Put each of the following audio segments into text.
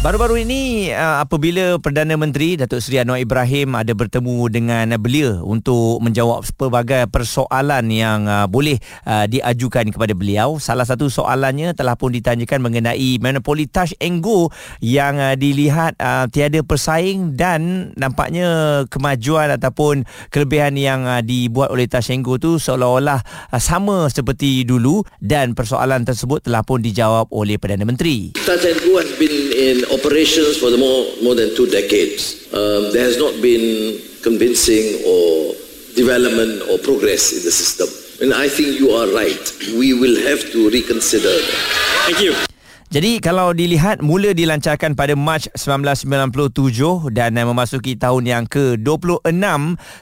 Baru-baru ini uh, apabila Perdana Menteri Datuk Seri Anwar Ibrahim ada bertemu dengan beliau untuk menjawab pelbagai persoalan yang uh, boleh uh, diajukan kepada beliau. Salah satu soalannya telah pun ditanyakan mengenai monopoli touch and go yang dilihat tiada persaing dan nampaknya kemajuan ataupun kelebihan yang dibuat oleh touch and go tu seolah-olah sama seperti dulu dan persoalan tersebut telah pun dijawab oleh Perdana Menteri. Touch and go has been in operations for the more, more than two decades. Um, there has not been convincing or development or progress in the system. And I think you are right. We will have to reconsider. Thank you. Jadi kalau dilihat mula dilancarkan pada Mac 1997 dan memasuki tahun yang ke-26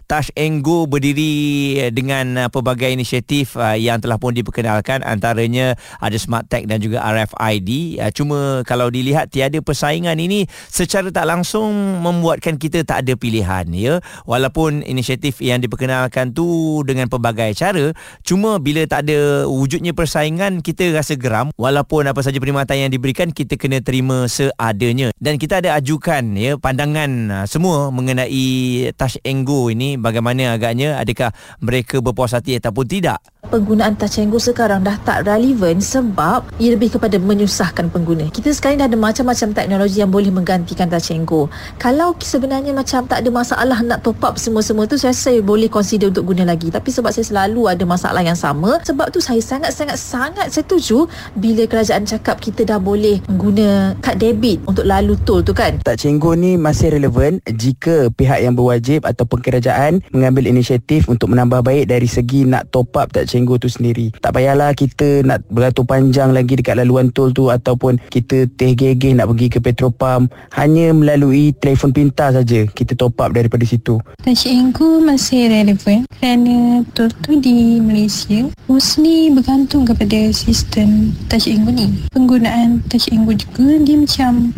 Touch and Go berdiri dengan pelbagai inisiatif uh, yang telah pun diperkenalkan. Antaranya ada Smart Tag dan juga RFID uh, cuma kalau dilihat tiada persaingan ini secara tak langsung membuatkan kita tak ada pilihan ya. Walaupun inisiatif yang diperkenalkan tu dengan pelbagai cara cuma bila tak ada wujudnya persaingan kita rasa geram. Walaupun apa saja perkhidmatan yang diberikan kita kena terima seadanya. Dan kita ada ajukan ya pandangan uh, semua mengenai touch and go ini bagaimana agaknya adakah mereka berpuas hati ataupun tidak penggunaan touch and go sekarang dah tak relevan sebab ia lebih kepada menyusahkan pengguna. Kita sekarang dah ada macam-macam teknologi yang boleh menggantikan touch and go. Kalau sebenarnya macam tak ada masalah nak top up semua-semua tu saya saya boleh consider untuk guna lagi. Tapi sebab saya selalu ada masalah yang sama, sebab tu saya sangat-sangat sangat setuju bila kerajaan cakap kita dah boleh guna kad debit untuk lalu tol tu kan. Touch and go ni masih relevan jika pihak yang berwajib ataupun kerajaan mengambil inisiatif untuk menambah baik dari segi nak top up touch Cenggu tu sendiri. Tak payahlah kita nak beratur panjang lagi dekat laluan tol tu ataupun kita teh gegeh nak pergi ke petropam. Hanya melalui telefon pintar saja kita top up daripada situ. Cenggu masih relevan kerana tol tu di Malaysia mostly bergantung kepada sistem touch go ni. Penggunaan touch go juga dia macam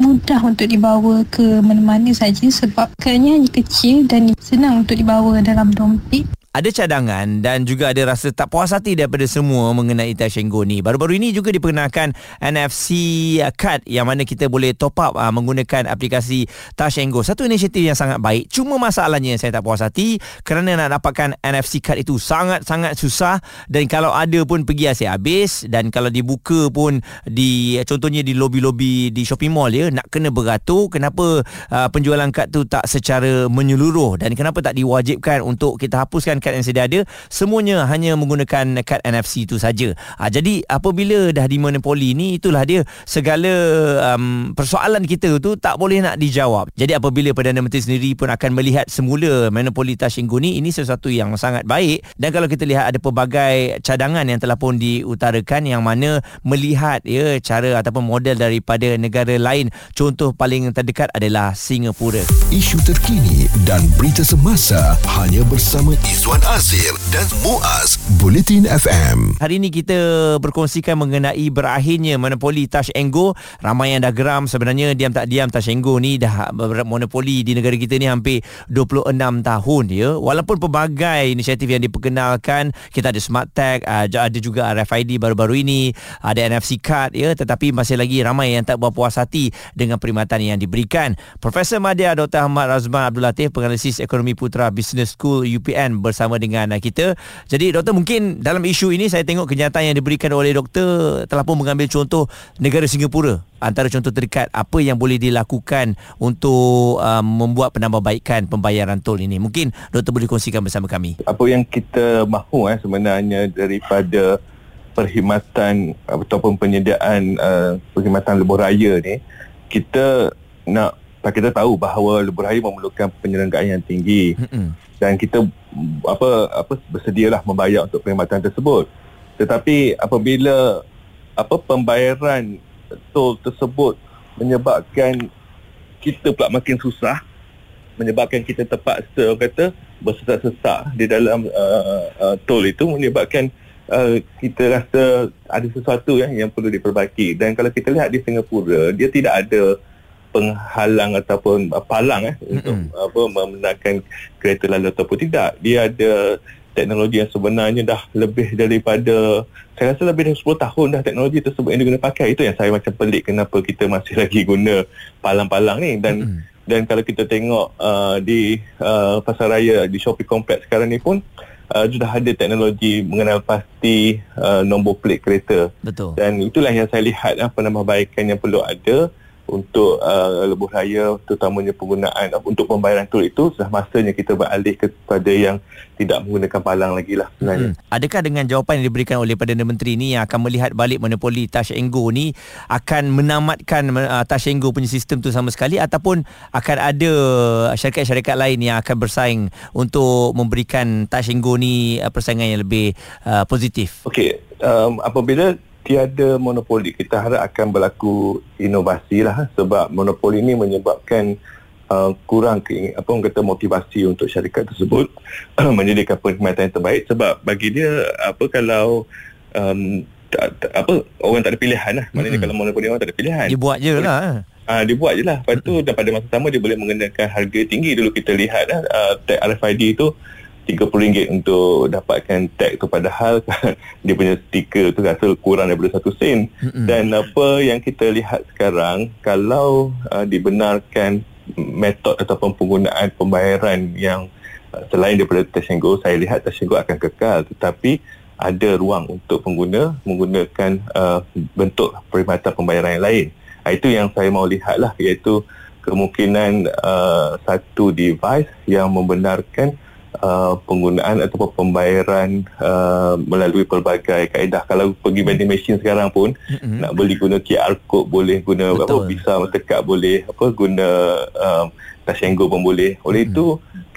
mudah untuk dibawa ke mana-mana saja sebab kerana kecil dan senang untuk dibawa dalam dompet ada cadangan dan juga ada rasa tak puas hati daripada semua mengenai Tashengo ni. Baru-baru ini juga diperkenalkan NFC card yang mana kita boleh top up uh, menggunakan aplikasi Tashengo. Satu inisiatif yang sangat baik. Cuma masalahnya saya tak puas hati kerana nak dapatkan NFC card itu sangat-sangat susah dan kalau ada pun pergi asyik habis dan kalau dibuka pun di contohnya di lobi-lobi di shopping mall ya nak kena beratur kenapa uh, penjualan kad tu tak secara menyeluruh dan kenapa tak diwajibkan untuk kita hapuskan kad yang sedia ada semuanya hanya menggunakan kad NFC itu saja. Ha, jadi apabila dah di monopoli ni itulah dia segala um, persoalan kita tu tak boleh nak dijawab. Jadi apabila Perdana Menteri sendiri pun akan melihat semula monopoli Tashinggo ni ini sesuatu yang sangat baik dan kalau kita lihat ada pelbagai cadangan yang telah pun diutarakan yang mana melihat ya cara ataupun model daripada negara lain contoh paling terdekat adalah Singapura. Isu terkini dan berita semasa hanya bersama Izwan Izwan Azir dan Muaz Bulletin FM. Hari ini kita berkongsikan mengenai berakhirnya monopoli Touch and Go. Ramai yang dah geram sebenarnya diam tak diam Touch and Go ni dah monopoli di negara kita ni hampir 26 tahun ya. Walaupun pelbagai inisiatif yang diperkenalkan, kita ada Smart Tag, ah, ada juga RFID baru-baru ini, ada NFC card ya, tetapi masih lagi ramai yang tak berpuas hati dengan perkhidmatan yang diberikan. Profesor Madya Dr. Ahmad Razman Abdul Latif, penganalisis ekonomi putra Business School UPN bersama bersama dengan uh, kita. Jadi doktor mungkin dalam isu ini saya tengok kenyataan yang diberikan oleh doktor telah pun mengambil contoh negara Singapura antara contoh terdekat apa yang boleh dilakukan untuk um, membuat penambahbaikan pembayaran tol ini. Mungkin doktor boleh kongsikan bersama kami. Apa yang kita mahu eh sebenarnya daripada perkhidmatan ataupun penyediaan uh, perkhidmatan lebuh raya ni kita nak kita tahu bahawa lebuh raya memerlukan penyelenggaraan yang tinggi. Mm-mm dan kita apa apa bersedialah membayar untuk perkhidmatan tersebut. Tetapi apabila apa pembayaran tol tersebut menyebabkan kita pula makin susah menyebabkan kita terpaksa kata bersesak-sesak di dalam uh, uh, tol itu menyebabkan uh, kita rasa ada sesuatu yang yang perlu diperbaiki. Dan kalau kita lihat di Singapura dia tidak ada penghalang ataupun uh, palang eh mm-hmm. untuk apa membenarkan kereta lalu ataupun tidak dia ada teknologi yang sebenarnya dah lebih daripada saya rasa lebih dari 10 tahun dah teknologi tersebut yang diguna pakai itu yang saya macam pelik kenapa kita masih lagi guna palang-palang ni dan mm-hmm. dan kalau kita tengok uh, di uh, pasar raya di Shopee Complex sekarang ni pun uh, sudah ada teknologi mengenal pasti uh, nombor plate kereta Betul. dan itulah yang saya lihat uh, penambahbaikan yang perlu ada untuk uh, lebuh raya terutamanya penggunaan uh, untuk pembayaran tol itu sudah masanya kita beralih kepada yang tidak menggunakan palang lagi lah sebenarnya. Hmm. Adakah dengan jawapan yang diberikan oleh Perdana Menteri ni yang akan melihat balik monopoli Touch and Go ni akan menamatkan uh, Touch and Go punya sistem tu sama sekali ataupun akan ada syarikat-syarikat lain yang akan bersaing untuk memberikan Touch and Go ni uh, persaingan yang lebih uh, positif? Okey, um, apabila tiada monopoli. Kita harap akan berlaku inovasi lah sebab monopoli ini menyebabkan uh, kurang ke, apa orang kata motivasi untuk syarikat tersebut menyediakan perkhidmatan yang terbaik. Sebab bagi dia apa kalau um, tak, tak, apa orang tak ada pilihan lah. Maknanya hmm. kalau monopoli orang tak ada pilihan. Dia buat je lah. Ah, dia buat je lah. Lepas tu pada masa sama Dia boleh mengenakan harga tinggi. Dulu kita lihat lah uh, Tag RFID tu RM30 untuk dapatkan tag tu padahal dia punya stiker tu rasa kurang daripada satu sen. Mm-hmm. dan apa yang kita lihat sekarang kalau uh, dibenarkan metod ataupun penggunaan pembayaran yang uh, selain daripada touch and go saya lihat touch and go akan kekal. Tetapi ada ruang untuk pengguna menggunakan uh, bentuk perkhidmatan pembayaran yang lain. Uh, itu yang saya mau lihat lah iaitu kemungkinan uh, satu device yang membenarkan uh, penggunaan ataupun pembayaran uh, melalui pelbagai kaedah. Kalau pergi vending machine sekarang pun mm-hmm. nak beli guna QR code boleh, guna Betul. apa visa Mastercard boleh, apa guna um, Touch pun boleh. Oleh mm-hmm. itu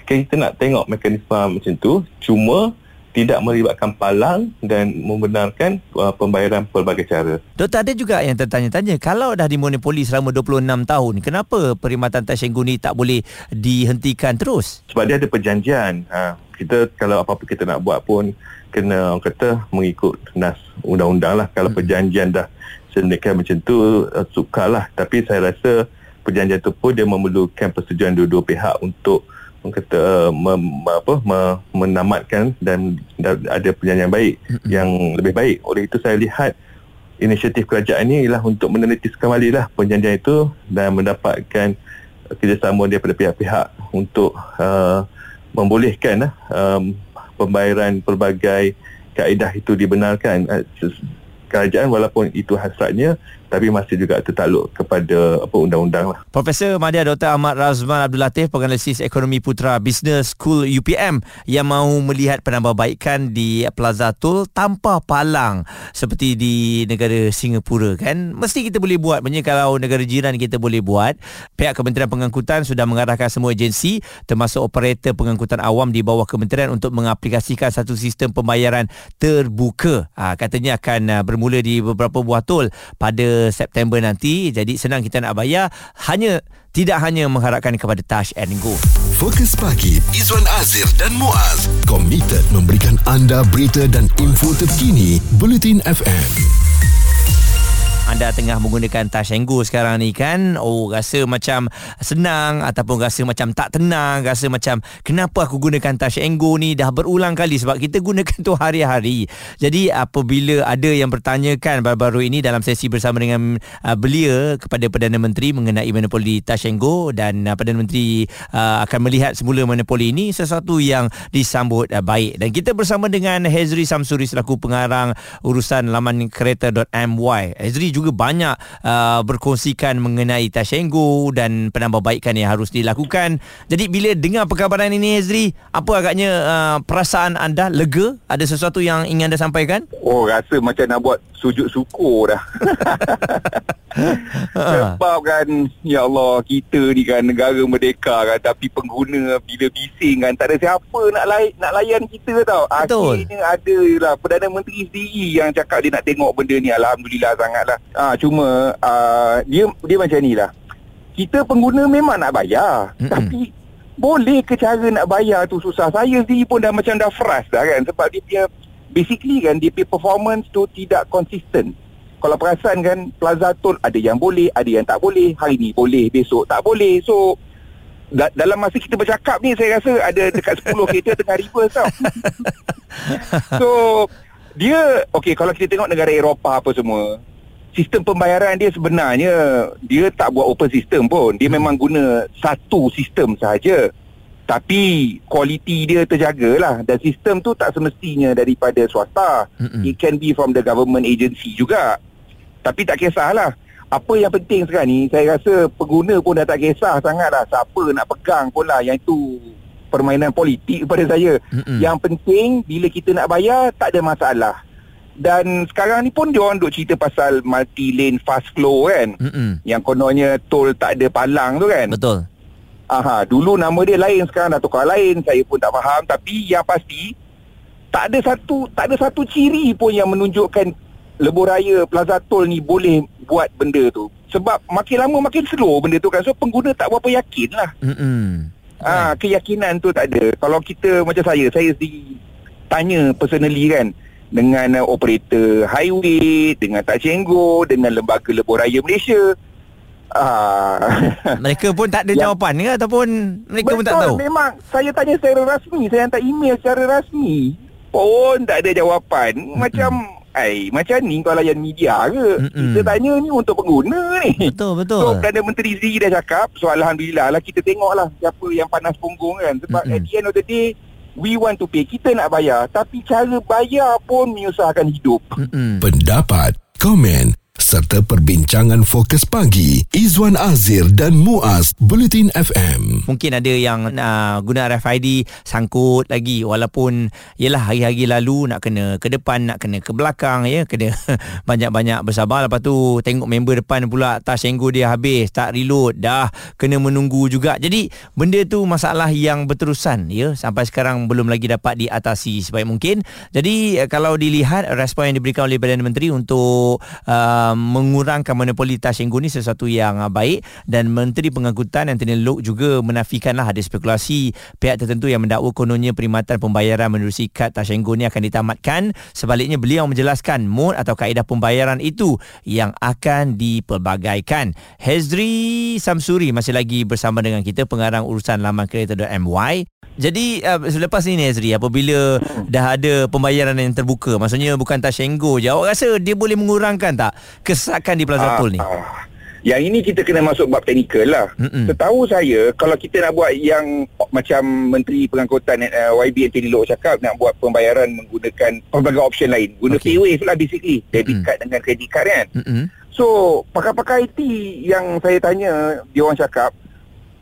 kita nak tengok mekanisme macam tu cuma tidak melibatkan palang dan membenarkan uh, pembayaran pelbagai cara. Doktor ada juga yang tertanya-tanya kalau dah dimonopoli selama 26 tahun kenapa perkhidmatan Tashenggu ni tak boleh dihentikan terus? Sebab dia ada perjanjian. Ha, kita kalau apa-apa kita nak buat pun kena orang kata mengikut nas undang-undang lah. Kalau hmm. perjanjian dah sedemikian macam tu uh, sukarlah. Tapi saya rasa perjanjian tu pun dia memerlukan persetujuan dua-dua pihak untuk kata mem, apa me, menamatkan dan, dan ada perjanjian baik mm-hmm. yang lebih baik. Oleh itu saya lihat inisiatif kerajaan ini ialah untuk meneliti sekali lah perjanjian itu dan mendapatkan kerjasama daripada pihak-pihak untuk uh, membolehkan uh, um, pembayaran pelbagai kaedah itu dibenarkan. Uh, kerajaan walaupun itu hasratnya tapi masih juga tertakluk kepada apa undang-undang lah. Profesor Madya Dr. Ahmad Razman Abdul Latif penganalisis ekonomi putra Business School UPM yang mahu melihat penambahbaikan di Plaza Tol tanpa palang seperti di negara Singapura kan. Mesti kita boleh buat banyak kalau negara jiran kita boleh buat. Pihak Kementerian Pengangkutan sudah mengarahkan semua agensi termasuk operator pengangkutan awam di bawah kementerian untuk mengaplikasikan satu sistem pembayaran terbuka. Ha, katanya akan bermula di beberapa buah tol pada September nanti. Jadi senang kita nak bayar hanya tidak hanya mengharapkan kepada Touch and Go. Fokus pagi Izwan Azir dan Muaz komited memberikan anda berita dan info terkini Bulletin FM anda tengah menggunakan Tashengo sekarang ni kan? Oh rasa macam senang ataupun rasa macam tak tenang rasa macam kenapa aku gunakan Tashengo ni? Dah berulang kali sebab kita gunakan tu hari-hari. Jadi apabila ada yang bertanyakan baru-baru ini dalam sesi bersama dengan uh, belia kepada Perdana Menteri mengenai monopoli Tashengo dan uh, Perdana Menteri uh, akan melihat semula monopoli ini sesuatu yang disambut uh, baik. Dan kita bersama dengan Hezri Samsuri selaku pengarang urusan laman kereta.my Hezri juga banyak uh, berkongsikan mengenai Tashengo dan penambahbaikan yang harus dilakukan. Jadi bila dengar perkabaran ini Ezri, apa agaknya uh, perasaan anda lega? Ada sesuatu yang ingin anda sampaikan? Oh, rasa macam nak buat sujud syukur dah. Sebab kan Ya Allah Kita ni kan Negara merdeka kan. Tapi pengguna Bila bising kan Tak ada siapa Nak, lay- nak layan kita tau. Betul. Akhirnya ada lah Perdana Menteri sendiri Yang cakap dia nak tengok benda ni. Alhamdulillah sangat lah ha, Cuma uh, Dia dia macam ni lah. Kita pengguna memang nak bayar. Mm-mm. Tapi Boleh ke cara nak bayar tu susah? Saya sendiri pun dah macam dah frust dah kan. Sebab dia punya Basically kan Dia punya performance tu Tidak konsisten kalau perasan kan Plaza Tol ada yang boleh, ada yang tak boleh. Hari ni boleh, besok tak boleh. So da- dalam masa kita bercakap ni saya rasa ada dekat 10 kereta tengah reverse tau. so dia okey kalau kita tengok negara Eropah apa semua sistem pembayaran dia sebenarnya dia tak buat open system pun. Dia memang guna satu sistem sahaja. Tapi kualiti dia terjagalah dan sistem tu tak semestinya daripada swasta. Mm-mm. It can be from the government agency juga. Tapi tak kisahlah. Apa yang penting sekarang ni saya rasa pengguna pun dah tak kisah sangatlah siapa nak pegang pun lah yang itu permainan politik kepada saya. Mm-mm. Yang penting bila kita nak bayar tak ada masalah. Dan sekarang ni pun dia orang duk cerita pasal multi lane fast flow kan. Mm-mm. Yang kononnya tol tak ada palang tu kan. Betul. Aha, dulu nama dia lain sekarang dah tukar lain. Saya pun tak faham tapi yang pasti tak ada satu tak ada satu ciri pun yang menunjukkan lebuh raya Plaza Tol ni boleh buat benda tu. Sebab makin lama makin slow benda tu kan. So pengguna tak berapa yakin lah. Mm-mm. Ah, keyakinan tu tak ada. Kalau kita macam saya, saya sendiri tanya personally kan dengan uh, operator highway, dengan Tak Cenggo, dengan lembaga lebuh raya Malaysia. Ah, Mereka pun tak ada Yang- jawapan ke ataupun mereka pun tak tahu. memang saya tanya secara rasmi, saya hantar email secara rasmi. Pun tak ada jawapan. Macam Ai, macam ni kau layan media ke? Mm-mm. Kita tanya ni untuk pengguna ni. Betul, betul. So Perdana Menteri sendiri dah cakap So Alhamdulillah lah Kita tengok lah Siapa yang panas punggung kan Sebab Mm-mm. at the end of the day We want to pay Kita nak bayar Tapi cara bayar pun Menyusahkan hidup Mm-mm. Pendapat, komen serta perbincangan fokus pagi. Izwan Azir dan Muaz Bulletin FM. Mungkin ada yang uh, guna RFID sangkut lagi. Walaupun yalah hari-hari lalu nak kena ke depan nak kena ke belakang ya kena banyak-banyak bersabar. Lepas tu tengok member depan pula tas senggo dia habis tak reload dah kena menunggu juga. Jadi benda tu masalah yang berterusan ya. Sampai sekarang belum lagi dapat diatasi sebaik mungkin. Jadi eh, kalau dilihat respon yang diberikan oleh Perdana Menteri untuk uh, mengurangkan monopoli tas senggo ni sesuatu yang uh, baik. Dan Menteri Pengangkutan Anthony Loke juga menafikanlah ada spekulasi pihak tertentu yang mendakwa kononnya perkhidmatan pembayaran menerusi kad Tashengo ni akan ditamatkan. Sebaliknya beliau menjelaskan mod atau kaedah pembayaran itu yang akan dipelbagaikan. Hezri Samsuri masih lagi bersama dengan kita pengarang urusan laman kereta.my jadi uh, selepas ini Ezri apabila dah ada pembayaran yang terbuka maksudnya bukan Tashengo je awak rasa dia boleh mengurangkan tak kesesakan di Plaza Tol ni ah. Yang ini kita kena masuk bab teknikal lah Mm-mm. Setahu saya Kalau kita nak buat yang Macam Menteri Pengangkutan uh, YB Anthony Loke cakap Nak buat pembayaran Menggunakan Pelbagai option lain Guna okay. paywave lah basically Debit card dengan credit card kan Mm-mm. So pakar-pakar IT yang saya tanya dia orang cakap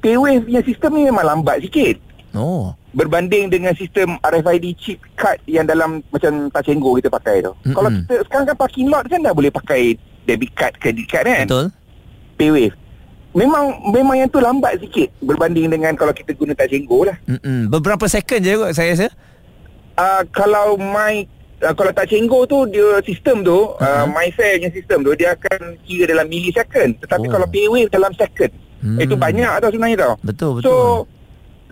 PayWave punya sistem ni memang lambat sikit oh berbanding dengan sistem RFID chip card yang dalam macam touch and go kita pakai tu. Mm-mm. Kalau kita sekarang kan parking lot kan dah boleh pakai debit card, credit card kan? betul PayWave. Memang memang yang tu lambat sikit berbanding dengan kalau kita guna touch and go lah. Mm-mm. beberapa second je kot saya rasa Uh, kalau my uh, kalau touch and go tu dia sistem tu uh, Uh-huh. MyFair punya sistem tu dia akan kira dalam millisecond tetapi Oh. kalau PayWave dalam second Hmm. Itu banyak tau sebenarnya tau. betul betul So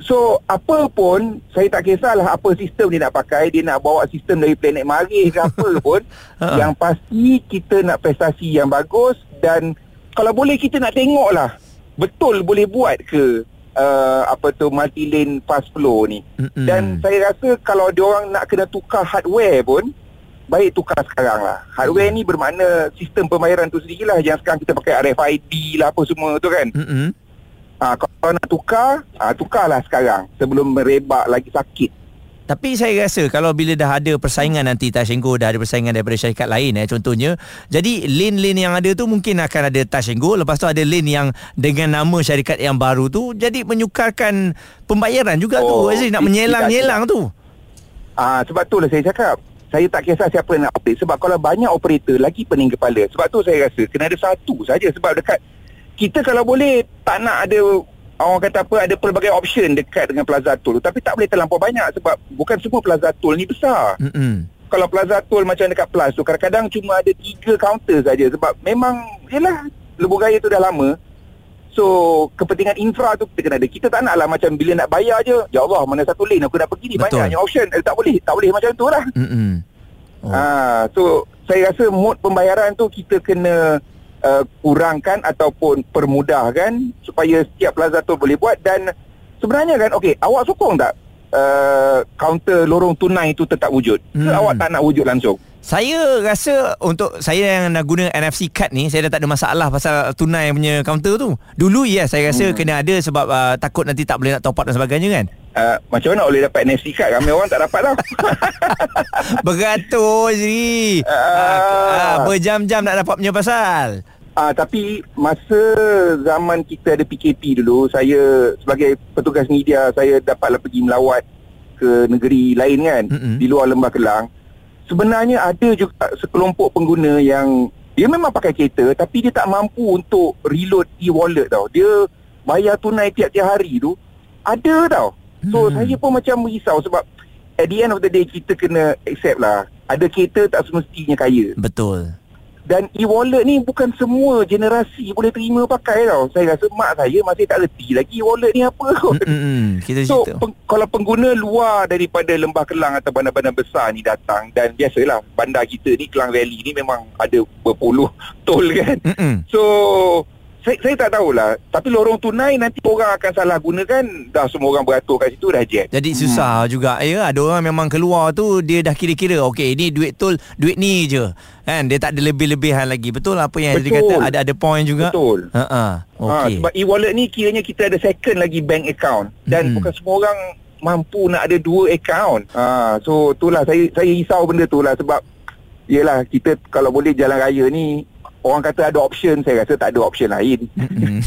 so apa pun saya tak kisahlah apa sistem dia nak pakai, dia nak bawa sistem dari planet Marikh ke apa pun. Ha. yang pasti kita nak prestasi yang bagus dan kalau boleh kita nak tengoklah betul boleh buat ke uh, apa tu multi lane fast flow ni. Mm-mm. Dan saya rasa kalau dia orang nak kena tukar hardware pun baik tukar sekarang lah. Hardware ni bermakna sistem pembayaran tu sendiri lah yang sekarang kita pakai RFID lah apa semua tu kan. Mm-mm. Ha, kalau nak tukar, ha, tukarlah sekarang sebelum merebak lagi sakit. Tapi saya rasa kalau bila dah ada persaingan nanti Tashengo dah ada persaingan daripada syarikat lain eh contohnya jadi lane-lane yang ada tu mungkin akan ada Tashengo lepas tu ada lane yang dengan nama syarikat yang baru tu jadi menyukarkan pembayaran juga Oh, tu Azri nak tidak- menyelang-nyelang tu. Ah sebab tu lah saya cakap. Saya tak kisah siapa nak operate sebab kalau banyak operator lagi pening kepala. Sebab tu saya rasa kena ada satu saja sebab dekat kita kalau boleh tak nak ada orang kata apa ada pelbagai option dekat dengan Plaza Tol tapi tak boleh terlampau banyak sebab bukan semua Plaza Tol ni besar. Mm-mm. Kalau Plaza Tol macam dekat Plus tu kadang-kadang cuma ada tiga kaunter saja sebab memang yalah lebuh gaya tu dah lama. So kepentingan infra tu kita kena ada. Kita tak naklah macam bila nak bayar je, ya Allah mana satu lane aku nak pergi ni Betul. banyaknya option. Eh, tak boleh, tak boleh macam tu lah. Mm-mm. Oh. Ah, so saya rasa mod pembayaran tu kita kena uh, kurangkan ataupun permudahkan supaya setiap plaza tu boleh buat dan sebenarnya kan okey awak sokong tak uh, kaunter lorong tunai itu tetap wujud hmm. ke awak tak nak wujud langsung Saya rasa untuk saya yang nak guna NFC card ni saya dah tak ada masalah pasal tunai punya kaunter tu. Dulu ya saya rasa hmm. kena ada sebab uh, takut nanti tak boleh nak top up dan sebagainya kan. uh, macam mana boleh dapat NFC card ramai orang tak dapat tau Beratur je. Ah, berjam-jam nak dapat punya pasal. Ah, tapi masa zaman kita ada PKP dulu, saya sebagai petugas media, saya dapatlah pergi melawat ke negeri lain kan, Mm-mm. di luar Lembah Kelang. Sebenarnya ada juga sekelompok pengguna yang dia memang pakai kereta tapi dia tak mampu untuk reload e-wallet tau. Dia bayar tunai tiap-tiap hari tu ada tau. So Hmm. saya pun macam risau sebab at the end of the day kita kena accept lah. Ada kereta tak semestinya kaya. Betul. Dan e-wallet ni bukan semua generasi boleh terima pakai tau. Saya rasa mak saya masih tak reti lagi e-wallet ni apa kot. Mm-mm. Kita So cerita. peng, kalau pengguna luar daripada Lembah Kelang atau bandar-bandar besar ni datang dan biasalah bandar kita ni Kelang Valley ni memang ada berpuluh tol kan. Mm-mm. So saya, saya tak tahulah. Tapi lorong tunai nanti orang akan salah gunakan Dah semua orang beratur kat situ dah jet Jadi susah hmm. juga. Ya ada orang memang keluar tu dia dah kira-kira okey ini duit tol duit ni je. Kan? Dia tak ada lebih-lebihan lagi. Betul apa yang dia Betul. kata ada ada point juga? Betul. Ha ah ha, okey. Sebab e-wallet ni kiranya kita ada second lagi bank account. Dan Hmm. bukan semua orang mampu nak ada dua account. Ha, So itulah. Saya saya risau benda tu lah Sebab Yelah kita kalau boleh jalan raya ni Orang kata ada option Saya rasa tak ada option lain.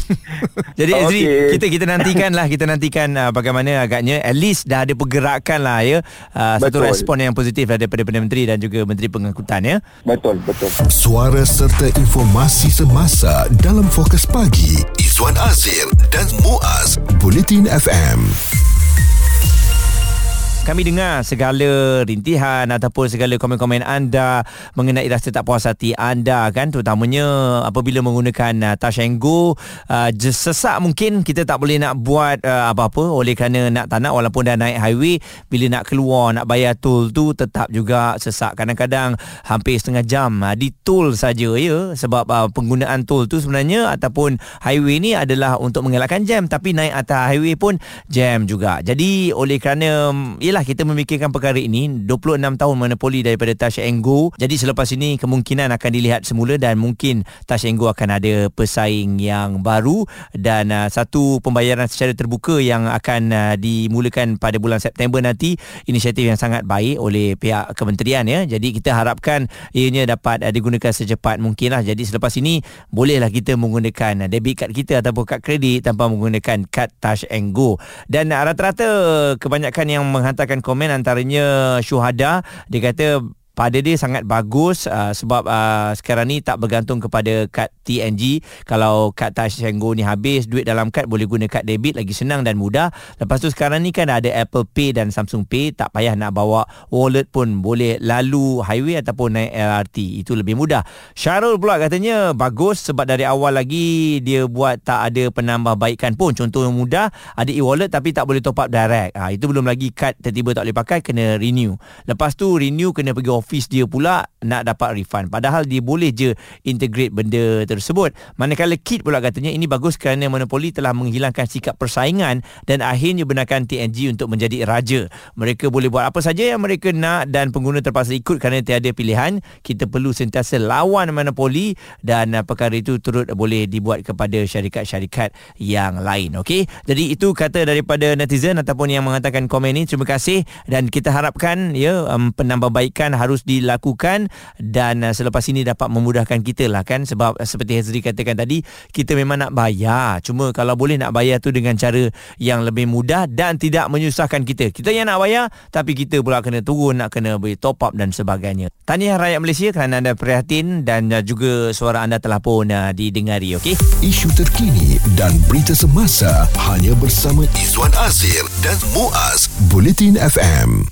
Jadi Azri Okey. kita kita nantikan lah kita nantikan uh, bagaimana agaknya at least dah ada pergerakan lah ya uh, satu respon yang positif daripada Perdana Menteri dan juga Menteri Pengangkutan ya. Betul betul Suara serta informasi semasa dalam fokus pagi Izwan Azir dan Muaz Bulletin FM. Kami dengar segala rintihan ataupun segala komen-komen anda mengenai rasa tak puas hati anda kan. Terutamanya apabila menggunakan uh, touch and go uh, sesak mungkin kita tak boleh nak buat uh, apa-apa. Oleh kerana nak tak nak walaupun dah naik highway bila nak keluar nak bayar tol tu tetap juga sesak. Kadang-kadang hampir setengah jam uh, di tol saja ya. Sebab uh, penggunaan tol tu sebenarnya ataupun highway ni adalah untuk mengelakkan jam. Tapi naik atas highway pun jam juga. Jadi oleh kerana mm, yelah kita memikirkan perkara ini. 26 tahun monopoli daripada Touch and Go. Jadi selepas ini kemungkinan akan dilihat semula dan mungkin Touch and Go akan ada pesaing yang baru dan uh, satu pembayaran secara terbuka yang akan uh, dimulakan pada bulan September nanti. Inisiatif yang sangat baik oleh pihak kementerian ya. Jadi kita harapkan ianya dapat uh, digunakan secepat mungkin lah jadi selepas ini bolehlah kita menggunakan uh, debit card kita ataupun kad kredit tanpa menggunakan kad Touch and Go. Dan uh, rata-rata kebanyakan yang menghantarkan komen antaranya Syuhada. Dia kata pada dia sangat bagus uh, sebab uh, sekarang ni tak bergantung kepada kad TNG kalau kad Touch Go ni habis duit dalam kad boleh guna kad debit lagi senang dan mudah. Lepas tu sekarang ni kan ada Apple Pay dan Samsung Pay tak payah nak bawa wallet pun. Boleh lalu highway ataupun naik LRT itu lebih mudah. Syarul pula katanya bagus sebab dari awal lagi dia buat tak ada penambahbaikan pun. Contoh yang mudah ada e-wallet tapi tak boleh top up direct. Ha, itu belum lagi kad tiba-tiba tak boleh pakai kena renew. Lepas tu renew kena pergi office dia pula nak dapat refund. Padahal dia boleh je integrate benda tersebut. Manakala kit pula katanya ini bagus kerana monopoli telah menghilangkan sikap persaingan dan akhirnya benarkan TNG untuk menjadi raja. Mereka boleh buat apa saja yang mereka nak dan pengguna terpaksa ikut kerana tiada pilihan. Kita perlu sentiasa lawan monopoli dan uh, perkara itu turut boleh dibuat kepada syarikat-syarikat yang lain. Okey? Jadi itu kata daripada netizen ataupun yang mengatakan komen ini terima kasih dan kita harapkan ya um, penambahbaikan harus dilakukan dan uh, selepas ini dapat memudahkan kita lah kan? Sebab uh, seperti Hazri katakan tadi kita memang nak bayar. Cuma kalau boleh nak bayar tu dengan cara yang lebih mudah dan tidak menyusahkan kita. Kita yang nak bayar tapi kita pula kena turun nak kena beri top up dan sebagainya. Tahniah rakyat Malaysia kerana anda prihatin dan uh, juga suara anda telah pun uh, didengari okey? Isu terkini dan berita semasa hanya bersama Izwan Azir dan Muaz Bulletin FM.